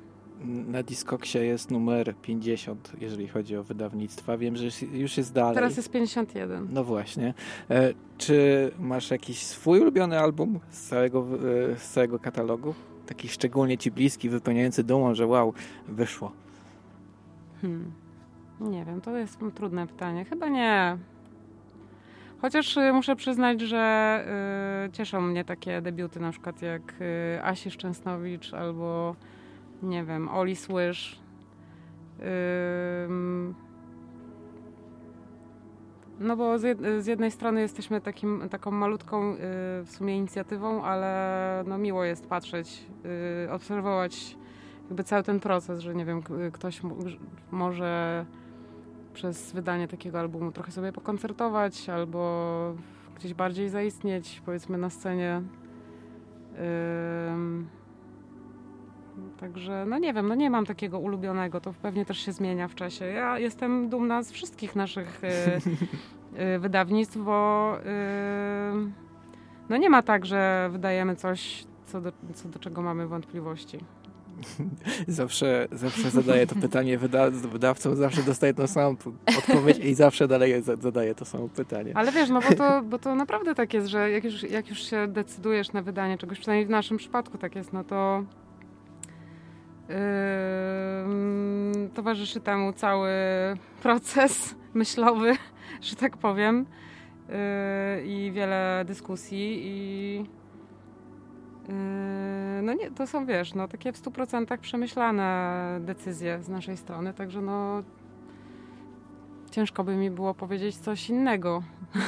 Na Discoksie jest numer 50, jeżeli chodzi o wydawnictwa. Wiem, że już jest dalej. Teraz jest 51. No właśnie. E, czy masz jakiś swój ulubiony album z całego, e, z całego katalogu? Taki szczególnie ci bliski, wypełniający dumą, że wow, wyszło. Hmm. Nie wiem, to jest trudne pytanie. Chyba nie. Chociaż y, muszę przyznać, że y, cieszą mnie takie debiuty, na przykład jak y, Asi Szczęsnowicz albo nie wiem, Oli Słysz. no bo z, jednej strony jesteśmy takim, taką malutką w sumie inicjatywą, ale no miło jest patrzeć, obserwować jakby cały ten proces, że nie wiem, ktoś może przez wydanie takiego albumu trochę sobie pokoncertować albo gdzieś bardziej zaistnieć, powiedzmy na scenie. Yy, Także, no nie wiem, no nie mam takiego ulubionego, to pewnie też się zmienia w czasie. Ja jestem dumna z wszystkich naszych y, y, wydawnictw, bo no nie ma tak, że wydajemy coś, co do, co do czego mamy wątpliwości. Zawsze, zawsze zadaję to pytanie wyda wydawcom, zawsze dostaję tą samą odpowiedź i zawsze dalej zadaję to samo pytanie. Ale wiesz, no bo to, bo to naprawdę tak jest, że jak już, jak już się decydujesz na wydanie czegoś, przynajmniej w naszym przypadku tak jest, no to towarzyszy temu cały proces myślowy, że tak powiem, yy, i wiele dyskusji i yy, no nie, to są, wiesz, no takie w 100% przemyślane decyzje z naszej strony, także no ciężko by mi było powiedzieć coś innego.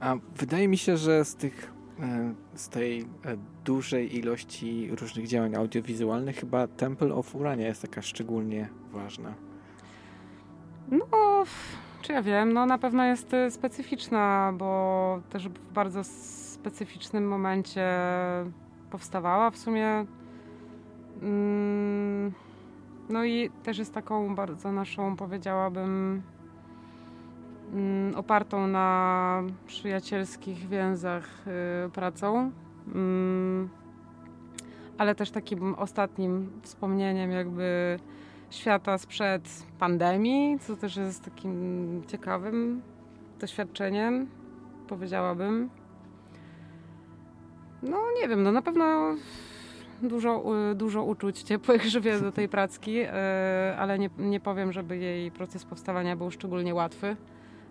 A wydaje mi się, że z tych E, z tej e, dużej ilości różnych działań audiowizualnych chyba Temple of Urania jest taka szczególnie ważna. No, czy ja wiem, no na pewno jest y, specyficzna, bo też w bardzo specyficznym momencie powstawała w sumie. Mm, no i też jest taką bardzo naszą, powiedziałabym, mm, opartą na przyjacielskich więzach y, pracą. Mm, ale też takim ostatnim wspomnieniem jakby świata sprzed pandemii, co też jest takim ciekawym doświadczeniem, powiedziałabym. No nie wiem, no na pewno dużo, dużo uczuć ciepłych żywię do tej pracki, e, ale nie, nie powiem, żeby jej proces powstawania był szczególnie łatwy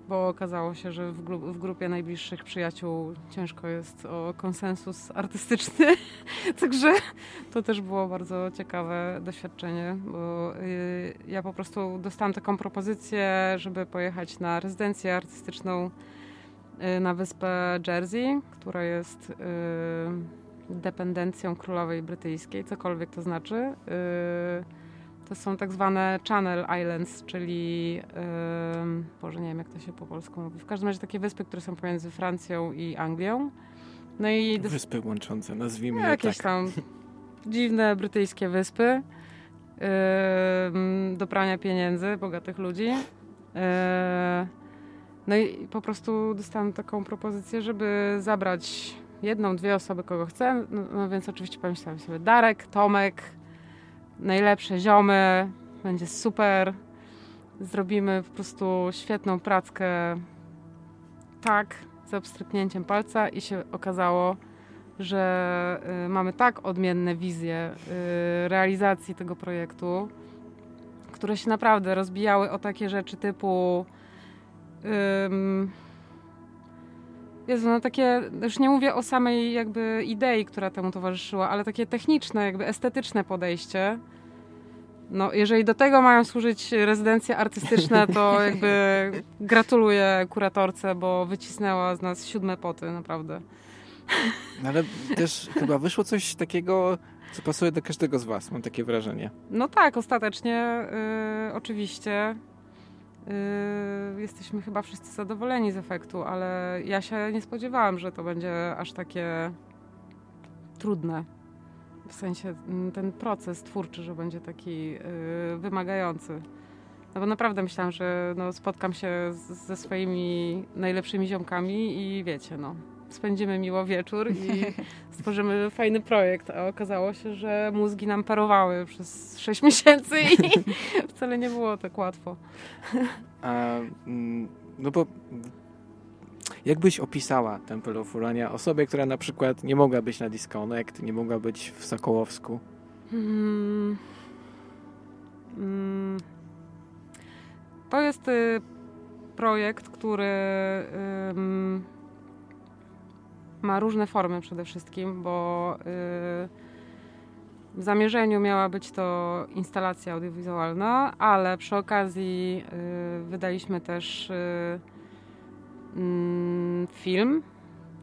bo okazało się, że w, gru w, grupie najbliższych przyjaciół ciężko jest o konsensus artystyczny. Także to też było bardzo ciekawe doświadczenie, bo y, ja po prostu dostałam taką propozycję, żeby pojechać na rezydencję artystyczną y, na wyspę Jersey, która jest y, dependencją królowej brytyjskiej, cokolwiek to znaczy. Y, to są tak zwane Channel Islands, czyli yy, Boże, nie wiem jak to się po polsku mówi. W każdym razie takie wyspy, które są pomiędzy Francją i Anglią. No i wyspy łączące, nazwijmy je jakieś tak. tam dziwne brytyjskie wyspy yy, do prania pieniędzy bogatych ludzi. Yy, no i po prostu dostałam taką propozycję, żeby zabrać jedną, dwie osoby, kogo chcę. No, no więc oczywiście pomyślałam sobie Darek, Tomek, najlepsze ziomy, będzie super. Zrobimy po prostu świetną prackę tak, za obstryknięciem palca i się okazało, że y, mamy tak odmienne wizje y, realizacji tego projektu, które się naprawdę rozbijały o takie rzeczy typu Jezu, no takie, już nie mówię o samej jakby idei, która temu towarzyszyła, ale takie techniczne, jakby estetyczne podejście. No, jeżeli do tego mają służyć rezydencje artystyczne, to jakby gratuluję kuratorce, bo wycisnęła z nas siódme poty, naprawdę. No ale też chyba wyszło coś takiego, co pasuje do każdego z was, mam takie wrażenie. No tak, ostatecznie, yy, oczywiście. Yy, jesteśmy chyba wszyscy zadowoleni z efektu, ale ja się nie spodziewałam, że to będzie aż takie trudne. W sensie mm, ten proces twórczy, że będzie taki yy, wymagający. No bo naprawdę myślałam, że no, spotkam się z, ze swoimi najlepszymi ziomkami i wiecie, no, spędzimy miło wieczór i stworzymy fajny projekt. A okazało się, że mózgi nam parowały przez 6 miesięcy i wcale nie było tak łatwo. A, mm, no bo jakbyś opisała Temple of Urania osobie, która na przykład nie mogła być na Disconnect, nie mogła być w Sokołowsku? Hmm. Hmm. To jest y, projekt, który ma różne formy przede wszystkim, bo y, w zamierzeniu miała być to instalacja audiowizualna, ale przy okazji y, wydaliśmy też y, mm, film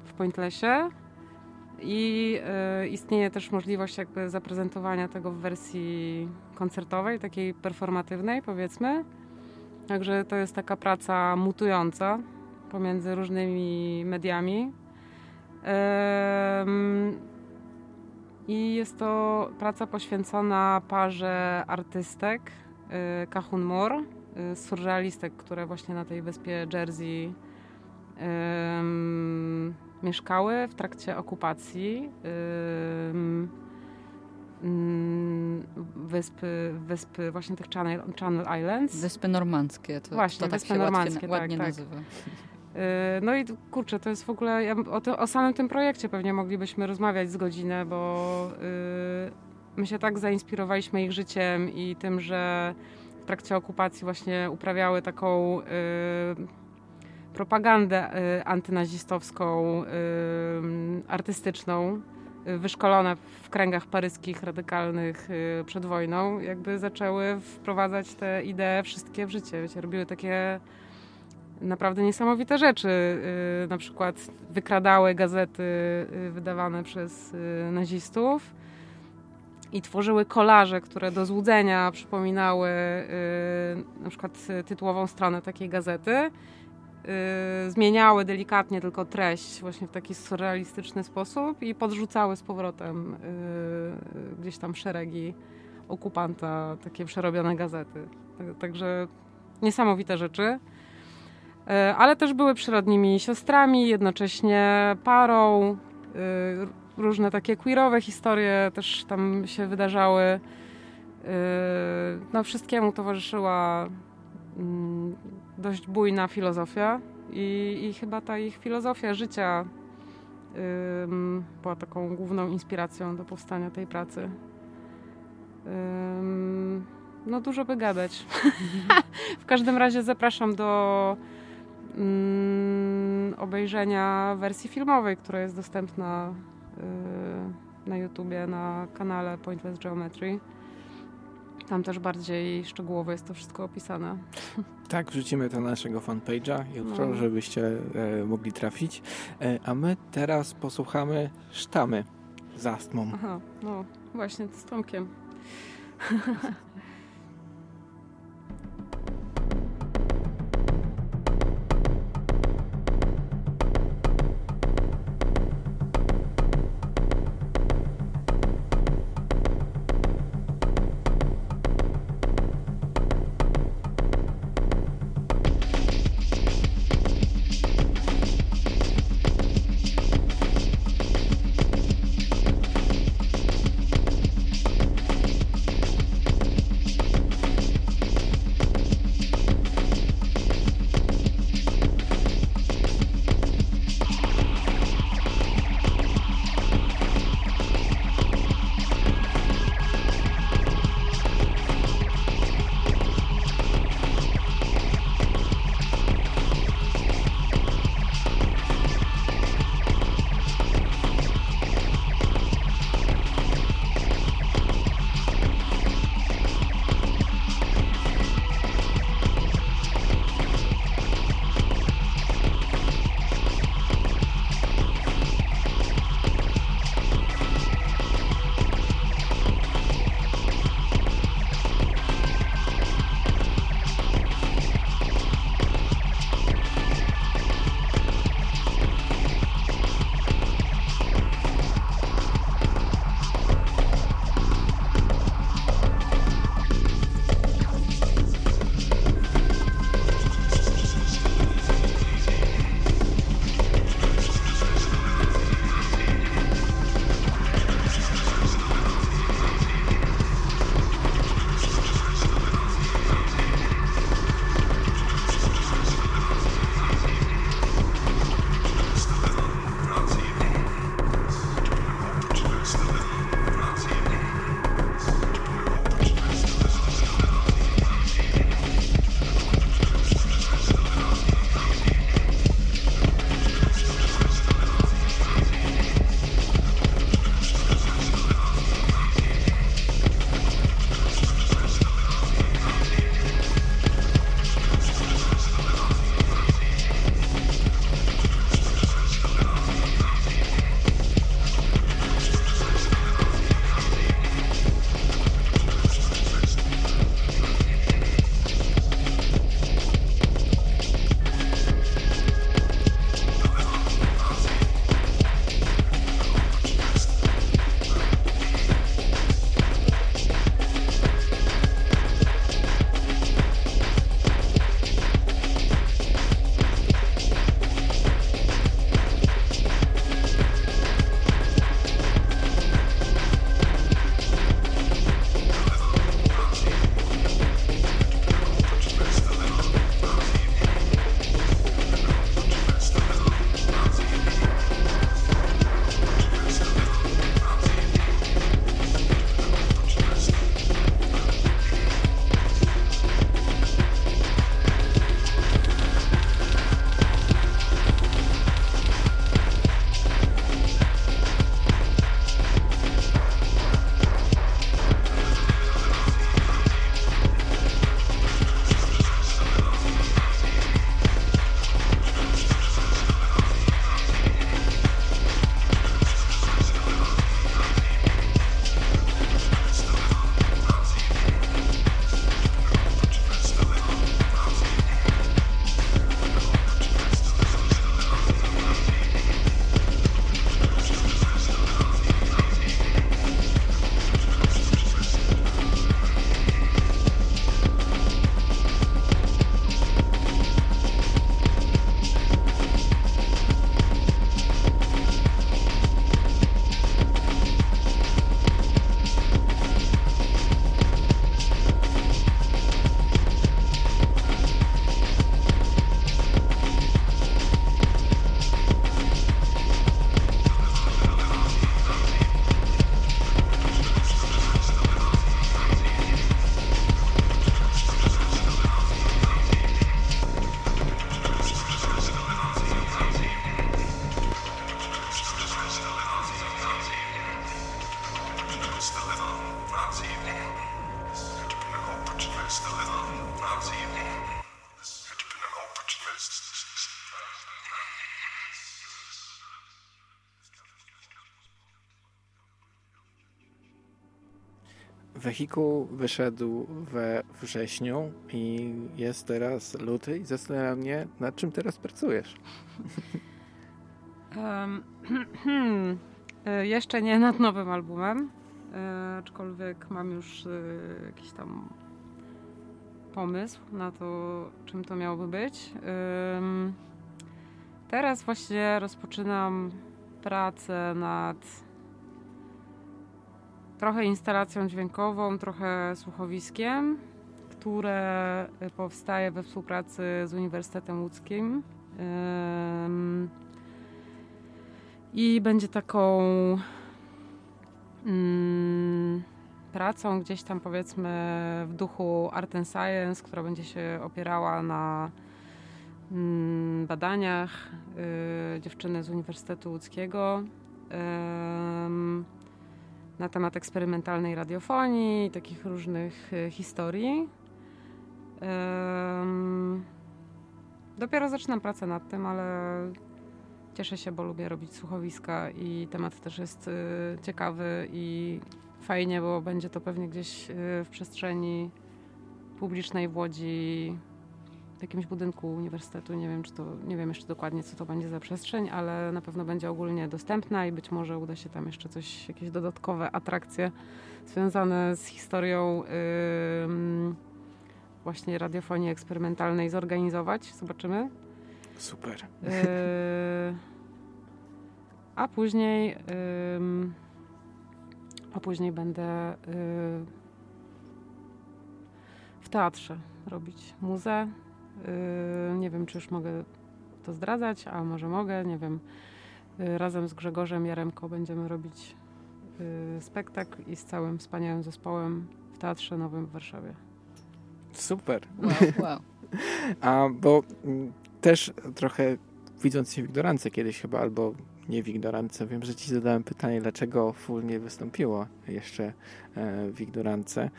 w Pointlessie i istnieje też możliwość jakby zaprezentowania tego w wersji koncertowej, takiej performatywnej powiedzmy. Także to jest taka praca mutująca pomiędzy różnymi mediami. I jest to praca poświęcona parze artystek y, Kahun Moore, y, surrealistek, które właśnie na tej wyspie Jersey mieszkały w trakcie okupacji um, wyspy, wyspy właśnie tych Channel, Channel Islands. Wyspy normandzkie. To, właśnie, to tak wyspy normandzkie, ładnie, tak, ładnie tak. nazywa. Y, no i kurczę, to jest w ogóle, ja, o, o, samym tym projekcie pewnie moglibyśmy rozmawiać z godzinę, bo yy, my się tak zainspirowaliśmy ich życiem i tym, że w trakcie okupacji właśnie uprawiały taką yy, propagandę yy, antynazistowską, y, artystyczną, y, wyszkolone w kręgach paryskich radykalnych przed wojną, jakby zaczęły wprowadzać te idee wszystkie w życie. Wiecie, robiły takie naprawdę niesamowite rzeczy. Y, na przykład wykradały gazety y, wydawane przez y, nazistów i tworzyły kolaże, które do złudzenia przypominały na przykład tytułową stronę takiej gazety. zmieniały delikatnie tylko treść właśnie w taki surrealistyczny sposób i podrzucały z powrotem gdzieś tam szeregi okupanta, takie przerobione gazety. Także niesamowite rzeczy. E, ale też były przyrodnimi siostrami, jednocześnie parą. E, różne takie queerowe historie też tam się wydarzały. E, no, wszystkiemu towarzyszyła mm, dość bujna filozofia i, i chyba ta ich filozofia życia była taką główną inspiracją do powstania tej pracy. No dużo by gadać. w każdym razie zapraszam do obejrzenia wersji filmowej, która jest dostępna y, na YouTubie, na kanale Pointless Geometry. Tam też bardziej szczegółowo jest to wszystko opisane. Tak, wrzucimy to na naszego fanpage'a jutro, no. żebyście e, mogli trafić. E, a my teraz posłuchamy sztamy z astmą. Aha, no właśnie z Tomkiem. Wyszedł we wrześniu i jest teraz luty i zastanawia mnie, nad czym teraz pracujesz. Um, jeszcze nie nad nowym albumem, e, aczkolwiek mam już e, jakiś tam pomysł na to, czym to miałoby być. Teraz właśnie rozpoczynam pracę nad trochę instalacją dźwiękową, trochę słuchowiskiem, które powstaje we współpracy z Uniwersytetem Łódzkim. I będzie taką mm, pracą gdzieś tam powiedzmy w duchu Art and Science, która będzie się opierała na mm, badaniach y, dziewczyny z Uniwersytetu Łódzkiego na temat eksperymentalnej radiofonii, takich różnych y, historii. Dopiero zaczynam pracę nad tym, ale cieszę się, bo lubię robić słuchowiska i temat też jest y, ciekawy i fajnie, bo będzie to pewnie gdzieś y, w przestrzeni publicznej w Łodzi w jakimś budynku uniwersytetu. Nie wiem, czy to, nie wiem jeszcze dokładnie, co to będzie za przestrzeń, ale na pewno będzie ogólnie dostępna i być może uda się tam jeszcze coś, jakieś dodatkowe atrakcje związane z historią yy, właśnie radiofonii eksperymentalnej zorganizować. Zobaczymy. Super. Yy, a później yy, a później będę yy, w teatrze robić muzę nie wiem, czy już mogę to zdradzać, a może mogę, nie wiem. Yy, razem z Grzegorzem Jaremko będziemy robić yy, spektakl i z całym wspaniałym zespołem w Teatrze Nowym w Warszawie. Super. Wow, wow. A bo mm, też trochę widząc się w ignorance kiedyś chyba, albo nie w ignorance. Wiem, że ci zadałem pytanie, dlaczego Full nie wystąpiło jeszcze e, w ignorance.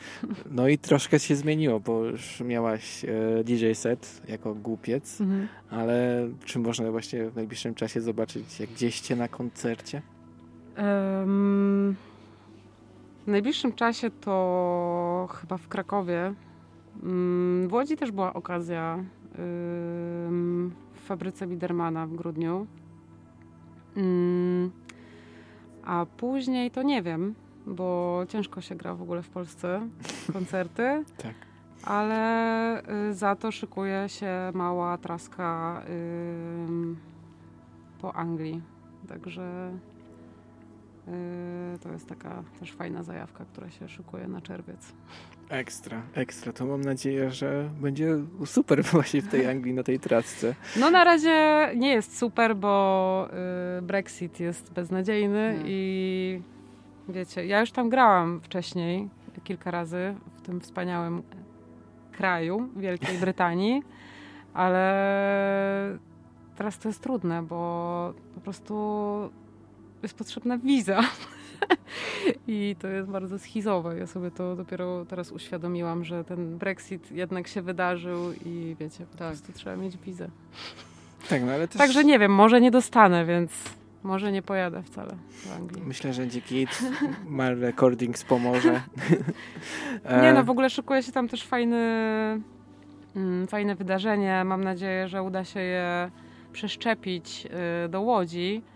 No i troszkę się zmieniło, bo już miałaś e, DJ set jako głupiec, mhm. ale czy można właśnie w najbliższym czasie zobaczyć jak gdzieście na koncercie? Um, w najbliższym czasie to chyba w Krakowie. Mm, w Łodzi też była okazja w fabryce Bidermana w grudniu. Mm, a później to nie wiem, bo ciężko się gra w ogóle w Polsce koncerty. tak. Ale y, za to szykuje się mała traska po Anglii. Także to jest taka też fajna zajawka, która się szykuje na czerwiec. Ekstra, ekstra. To mam nadzieję, że będzie super właśnie w tej Anglii, na tej trasce. No na razie nie jest super, bo y, Brexit jest beznadziejny i wiecie, ja już tam grałam wcześniej kilka razy w tym wspaniałym kraju Wielkiej Brytanii, ale teraz to jest trudne, bo po prostu jest potrzebna wiza. I to jest bardzo schizowe. Ja sobie to dopiero teraz uświadomiłam, że ten Brexit jednak się wydarzył i wiecie, po tak. prostu trzeba mieć wizę. Tak, no ale też... Także nie wiem, może nie dostanę, więc może nie pojadę wcale w Anglii. Myślę, że dzięki Mal Recordings pomoże. nie no, w ogóle szykuje się tam też fajny, mm, fajne wydarzenie. Mam nadzieję, że uda się je przeszczepić y, do Łodzi E,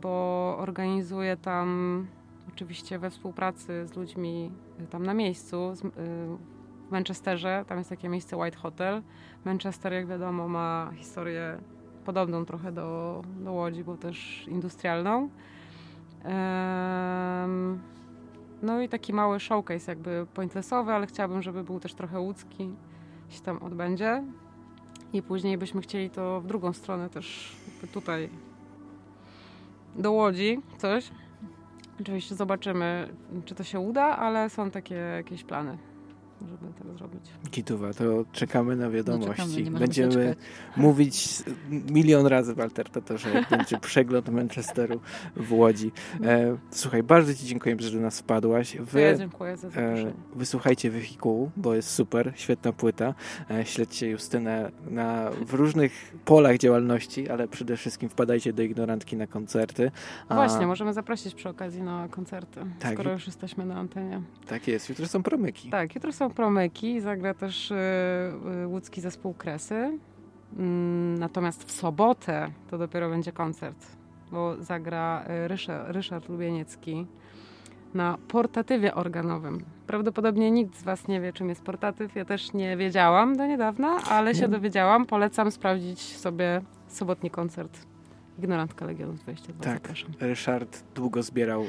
bo organizuję tam oczywiście we współpracy z ludźmi e, tam na miejscu e, w Manchesterze. Tam jest takie miejsce White Hotel. Manchester, jak wiadomo, ma historię podobną trochę do, do Łodzi, bo też industrialną. No i taki mały showcase jakby pointlessowy, ale chciałabym, żeby był też trochę łódzki, się tam odbędzie. I później byśmy chcieli to w drugą stronę też tutaj do Łodzi coś. Oczywiście zobaczymy, czy to się uda, ale są takie jakieś plany żeby tak zrobić. Gituwa, to czekamy na wiadomości. No czekamy, Będziemy mówić milion razy w Altertatorze, jak będzie przegląd Manchesteru w Łodzi. E, słuchaj, bardzo Ci dziękuję, że do nas wpadłaś. Wy, ja dziękuję za zaproszenie. E, wysłuchajcie Wehikułu, bo jest super, świetna płyta. E, śledźcie Justynę na, w różnych polach działalności, ale przede wszystkim wpadajcie do Ignorantki na koncerty. A... Właśnie, możemy zaprosić przy okazji na koncerty, tak, skoro już jesteśmy na antenie. Tak jest, jutro są promyki. Tak, jutro są promyki, zagra też y, y, łódzki zespół Kresy. Mm, natomiast w sobotę to dopiero będzie koncert, bo zagra y, Ryszard, Ryszard Lubieniecki na portatywie organowym. Prawdopodobnie nikt z Was nie wie, czym jest portatyw. Ja też nie wiedziałam do niedawna, ale się dowiedziałam. Polecam sprawdzić sobie sobotni koncert Ignorantka Legionu 22. Tak, zapraszam. Ryszard długo zbierał, e,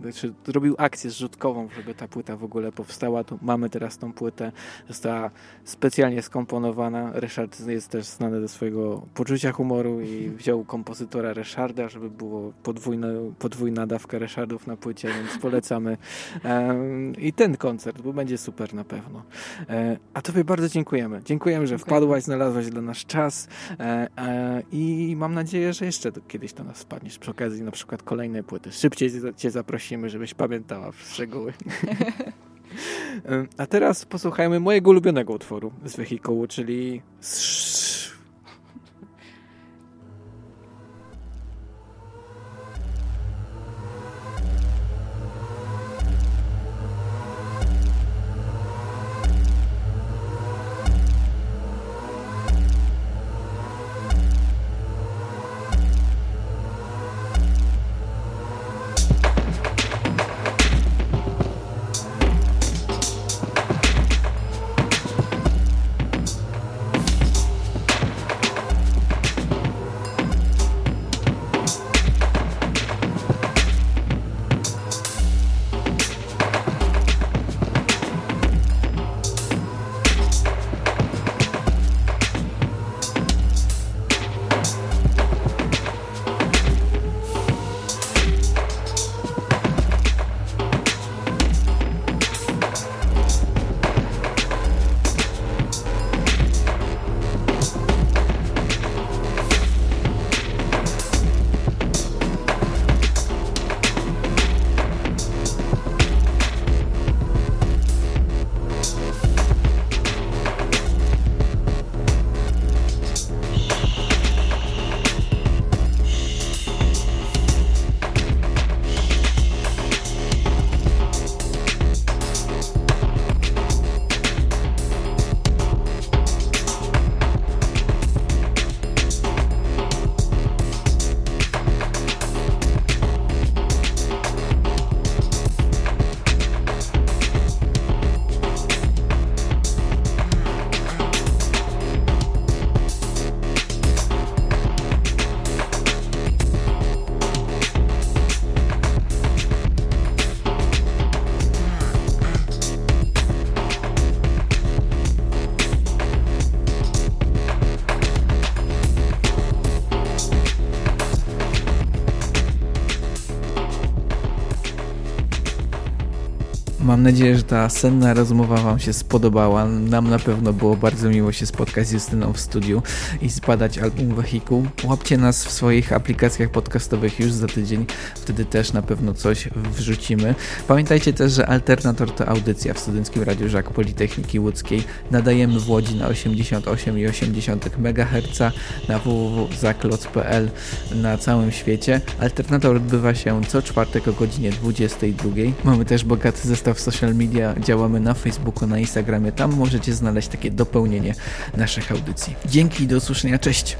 znaczy zrobił akcję zrzutkową, żeby ta płyta w ogóle powstała. Tu mamy teraz tą płytę, została specjalnie skomponowana. Ryszard jest też znany ze swojego poczucia humoru i wziął kompozytora Ryszarda, żeby było podwójna, podwójna dawka Ryszardów na płycie, więc polecamy. E, I ten koncert, bo będzie super na pewno. E, a Tobie bardzo dziękujemy. Dziękujemy, że Dziękuję. wpadłaś, znalazłaś dla nas czas e, e, i mam nadzieję, nadzieję, że jeszcze kiedyś do nas wpadniesz przy okazji na przykład kolejnej płyty. Szybciej cię zaprosimy, żebyś pamiętała szczegóły. A teraz posłuchajmy mojego ulubionego utworu z wehikułu, czyli Mam nadzieję, że ta senna rozmowa Wam się spodobała. Nam na pewno było bardzo miło się spotkać z Justyną w studiu i zbadać album Wehikuł. Łapcie nas w swoich aplikacjach podcastowych już za tydzień, wtedy też na pewno coś wrzucimy. Pamiętajcie też, że Alternator to audycja w Studenckim Radiu Żak Politechniki Łódzkiej. Nadajemy w Łodzi na 88,8 MHz na www.zakloc.pl na całym świecie. Alternator odbywa się co czwartek o godzinie 22. Mamy też bogaty zestaw social media, działamy na Facebooku, na Instagramie. Tam możecie znaleźć takie dopełnienie naszych audycji. Dzięki i do usłyszenia. Cześć!